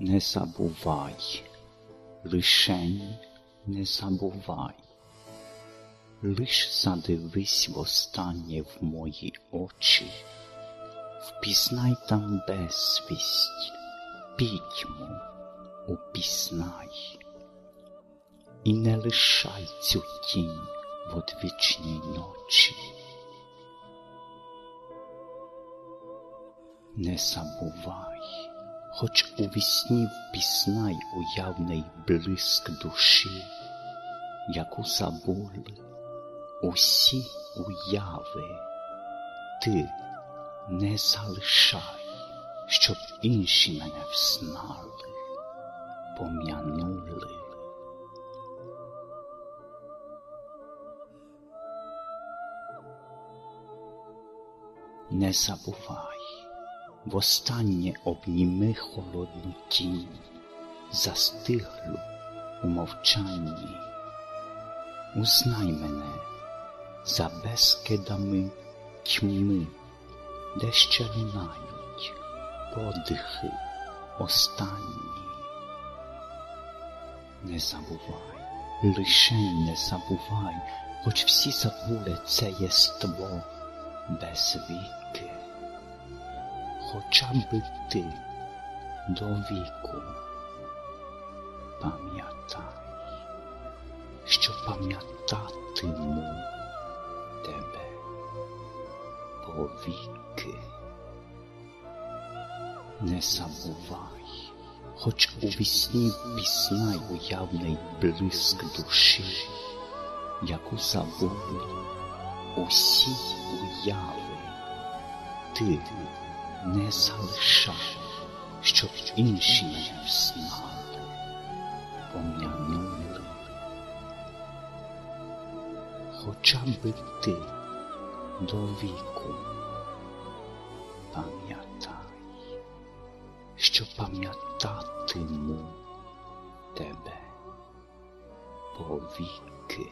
не забувай, лишень не забувай, лиш задивись востаннє в мої очі, впізнай там безвість, пітьму упізнай, і не лишай цю тінь в одвічній ночі. Не забувай, хоч у вісні впізнай уявний блиск душі, яку забули усі уяви, ти не залишай, щоб інші мене взнали, пом'янули. Не забувай, востаннє обніми холодну тінь, застиглу у мовчанні. Узнай мене за безкидами тьми, де ще лунають подихи останні. Не забувай, лишень не забувай, хоч всі забули це єство без віки, хоча би ти до віку пам'ятай, що пам'ятатиму тебе повіки. Не забувай, хоч у вісні впізнай уявний блиск душі, яку забули усі уяви, ти не залишай, щоб інші мене взнали, пом'янули. Хоча би ти до віку пам'ятай, що пам'ятатиму тебе повіки.